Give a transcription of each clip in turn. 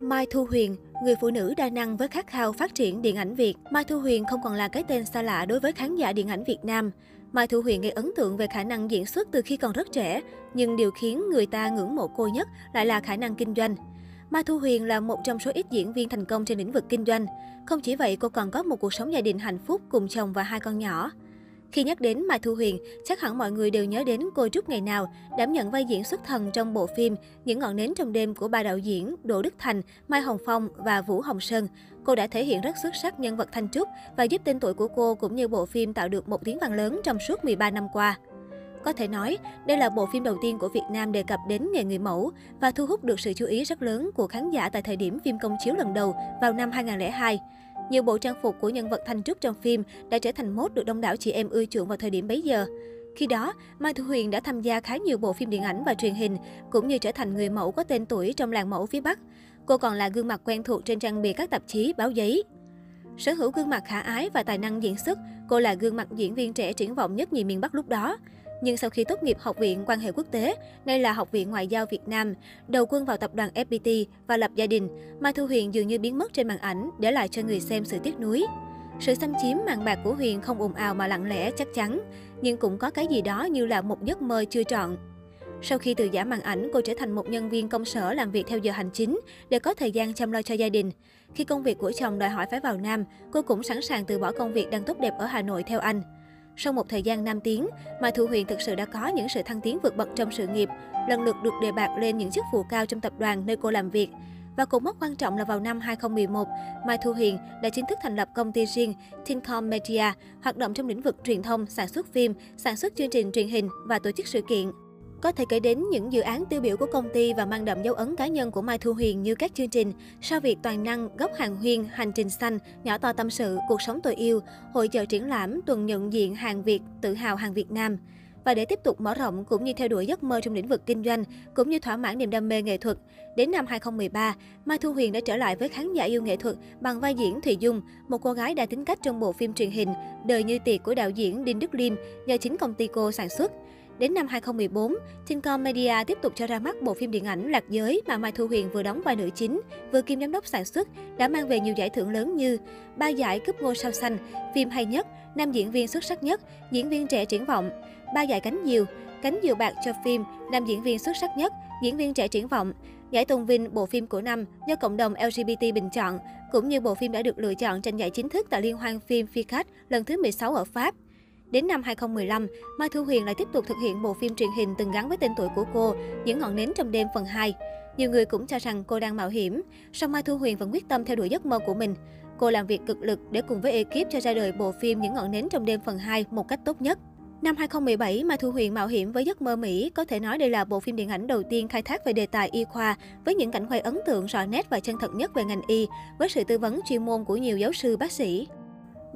Mai Thu Huyền, người phụ nữ đa năng với khát khao phát triển điện ảnh Việt. Mai Thu Huyền không còn là cái tên xa lạ đối với khán giả điện ảnh Việt Nam. Mai Thu Huyền gây ấn tượng về khả năng diễn xuất từ khi còn rất trẻ, nhưng điều khiến người ta ngưỡng mộ cô nhất lại là khả năng kinh doanh. Mai Thu Huyền là một trong số ít diễn viên thành công trên lĩnh vực kinh doanh. Không chỉ vậy, cô còn có một cuộc sống gia đình hạnh phúc cùng chồng và hai con nhỏ. Khi nhắc đến Mai Thu Huyền, chắc hẳn mọi người đều nhớ đến cô Trúc ngày nào, đảm nhận vai diễn xuất thần trong bộ phim Những ngọn nến trong đêm của ba đạo diễn Đỗ Đức Thành, Mai Hồng Phong và Vũ Hồng Sơn. Cô đã thể hiện rất xuất sắc nhân vật Thanh Trúc và giúp tên tuổi của cô cũng như bộ phim tạo được một tiếng vang lớn trong suốt 13 năm qua. Có thể nói, đây là bộ phim đầu tiên của Việt Nam đề cập đến nghề người mẫu và thu hút được sự chú ý rất lớn của khán giả tại thời điểm phim công chiếu lần đầu vào năm 2002. Nhiều bộ trang phục của nhân vật Thanh Trúc trong phim đã trở thành mốt được đông đảo chị em ưa chuộng vào thời điểm bấy giờ. Khi đó, Mai Thu Huyền đã tham gia khá nhiều bộ phim điện ảnh và truyền hình, cũng như trở thành người mẫu có tên tuổi trong làng mẫu phía Bắc. Cô còn là gương mặt quen thuộc trên trang bìa các tạp chí, báo giấy. Sở hữu gương mặt khả ái và tài năng diễn xuất, cô là gương mặt diễn viên trẻ triển vọng nhất nhì miền Bắc lúc đó. Nhưng sau khi tốt nghiệp Học viện Quan hệ Quốc tế, nay là Học viện Ngoại giao Việt Nam, đầu quân vào tập đoàn FPT và lập gia đình, Mai Thu Huyền dường như biến mất trên màn ảnh, để lại cho người xem sự tiếc nuối. Sự xâm chiếm màn bạc của Huyền không ồn ào mà lặng lẽ chắc chắn, nhưng cũng có cái gì đó như là một giấc mơ chưa trọn. Sau khi từ giả màn ảnh, cô trở thành một nhân viên công sở làm việc theo giờ hành chính để có thời gian chăm lo cho gia đình. Khi công việc của chồng đòi hỏi phải vào Nam, cô cũng sẵn sàng từ bỏ công việc đang tốt đẹp ở Hà Nội theo anh. Sau một thời gian nam tiến, Mai Thu Huyền thực sự đã có những sự thăng tiến vượt bậc trong sự nghiệp, lần lượt được đề bạt lên những chức vụ cao trong tập đoàn nơi cô làm việc. Và cột mốc quan trọng là vào năm 2011, Mai Thu Huyền đã chính thức thành lập công ty riêng Tincom Media, hoạt động trong lĩnh vực truyền thông, sản xuất phim, sản xuất chương trình truyền hình và tổ chức sự kiện. Có thể kể đến những dự án tiêu biểu của công ty và mang đậm dấu ấn cá nhân của Mai Thu Huyền như các chương trình Sao Việt Toàn năng, Góc Hàng Huyên, Hành trình xanh, Nhỏ to tâm sự, Cuộc sống tôi yêu, Hội chợ triển lãm, Tuần nhận diện hàng Việt, Tự hào hàng Việt Nam. Và để tiếp tục mở rộng cũng như theo đuổi giấc mơ trong lĩnh vực kinh doanh, cũng như thỏa mãn niềm đam mê nghệ thuật, đến năm 2013, Mai Thu Huyền đã trở lại với khán giả yêu nghệ thuật bằng vai diễn Thùy Dung, một cô gái đa tính cách trong bộ phim truyền hình Đời như tiệc của đạo diễn Đinh Đức Liêm do chính công ty cô sản xuất. Đến năm 2014, Tincom Media tiếp tục cho ra mắt bộ phim điện ảnh Lạc Giới mà Mai Thu Huyền vừa đóng vai nữ chính, vừa kiêm giám đốc sản xuất, đã mang về nhiều giải thưởng lớn như ba giải cúp ngôi sao xanh, phim hay nhất, nam diễn viên xuất sắc nhất, diễn viên trẻ triển vọng, ba giải cánh diều, cánh diều bạc cho phim, nam diễn viên xuất sắc nhất, diễn viên trẻ triển vọng, giải tôn vinh bộ phim của năm do cộng đồng LGBT bình chọn, cũng như bộ phim đã được lựa chọn tranh giải chính thức tại Liên hoan phim FICAT lần thứ 16 ở Pháp. Đến năm 2015, Mai Thu Huyền lại tiếp tục thực hiện bộ phim truyền hình từng gắn với tên tuổi của cô, Những ngọn nến trong đêm phần 2. Nhiều người cũng cho rằng cô đang mạo hiểm, song Mai Thu Huyền vẫn quyết tâm theo đuổi giấc mơ của mình. Cô làm việc cực lực để cùng với ekip cho ra đời bộ phim Những ngọn nến trong đêm phần 2 một cách tốt nhất. Năm 2017, Mai Thu Huyền mạo hiểm với giấc mơ Mỹ, có thể nói đây là bộ phim điện ảnh đầu tiên khai thác về đề tài y khoa với những cảnh quay ấn tượng rõ nét và chân thật nhất về ngành y, với sự tư vấn chuyên môn của nhiều giáo sư bác sĩ.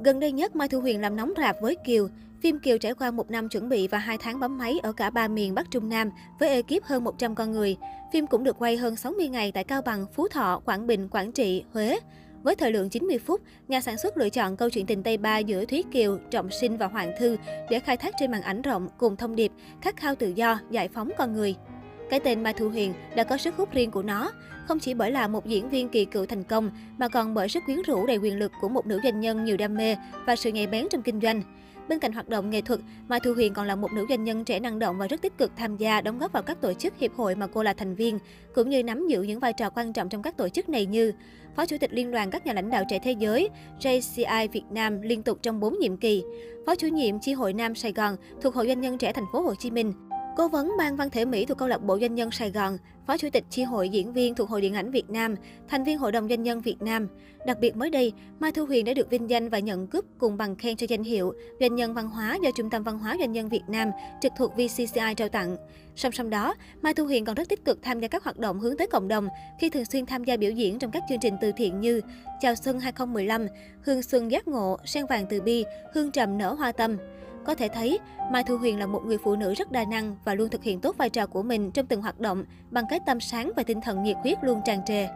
Gần đây nhất, Mai Thu Huyền làm nóng rạp với Kiều. Phim Kiều trải qua một năm chuẩn bị và hai tháng bấm máy ở cả ba miền Bắc Trung Nam với ekip hơn 100 con người. Phim cũng được quay hơn 60 ngày tại Cao Bằng, Phú Thọ, Quảng Bình, Quảng Trị, Huế. Với thời lượng 90 phút, nhà sản xuất lựa chọn câu chuyện tình Tây Ba giữa Thúy Kiều, Trọng Sinh và Hoàng Thư để khai thác trên màn ảnh rộng cùng thông điệp khát khao tự do, giải phóng con người. Cái tên Mai Thu Huyền đã có sức hút riêng của nó, không chỉ bởi là một diễn viên kỳ cựu thành công, mà còn bởi sức quyến rũ đầy quyền lực của một nữ doanh nhân nhiều đam mê và sự nhạy bén trong kinh doanh. Bên cạnh hoạt động nghệ thuật, Mai Thu Huyền còn là một nữ doanh nhân trẻ năng động và rất tích cực tham gia đóng góp vào các tổ chức hiệp hội mà cô là thành viên, cũng như nắm giữ những vai trò quan trọng trong các tổ chức này như Phó Chủ tịch Liên đoàn các nhà lãnh đạo trẻ thế giới JCI Việt Nam liên tục trong 4 nhiệm kỳ, Phó chủ nhiệm chi hội Nam Sài Gòn thuộc Hội doanh nhân trẻ thành phố Hồ Chí Minh, Cố vấn ban văn thể Mỹ thuộc câu lạc bộ doanh nhân Sài Gòn, Phó Chủ tịch Chi hội diễn viên thuộc Hội Điện ảnh Việt Nam, thành viên Hội đồng Doanh nhân Việt Nam. Đặc biệt mới đây, Mai Thu Huyền đã được vinh danh và nhận cúp cùng bằng khen cho danh hiệu Doanh nhân văn hóa do Trung tâm Văn hóa Doanh nhân Việt Nam trực thuộc VCCI trao tặng. Song song đó, Mai Thu Huyền còn rất tích cực tham gia các hoạt động hướng tới cộng đồng khi thường xuyên tham gia biểu diễn trong các chương trình từ thiện như Chào xuân 2015, Hương xuân giác ngộ, Sen vàng từ bi, Hương trầm nở hoa tâm. Có thể thấy, Mai Thu Huyền là một người phụ nữ rất đa năng và luôn thực hiện tốt vai trò của mình trong từng hoạt động bằng cái tâm sáng và tinh thần nhiệt huyết luôn tràn trề.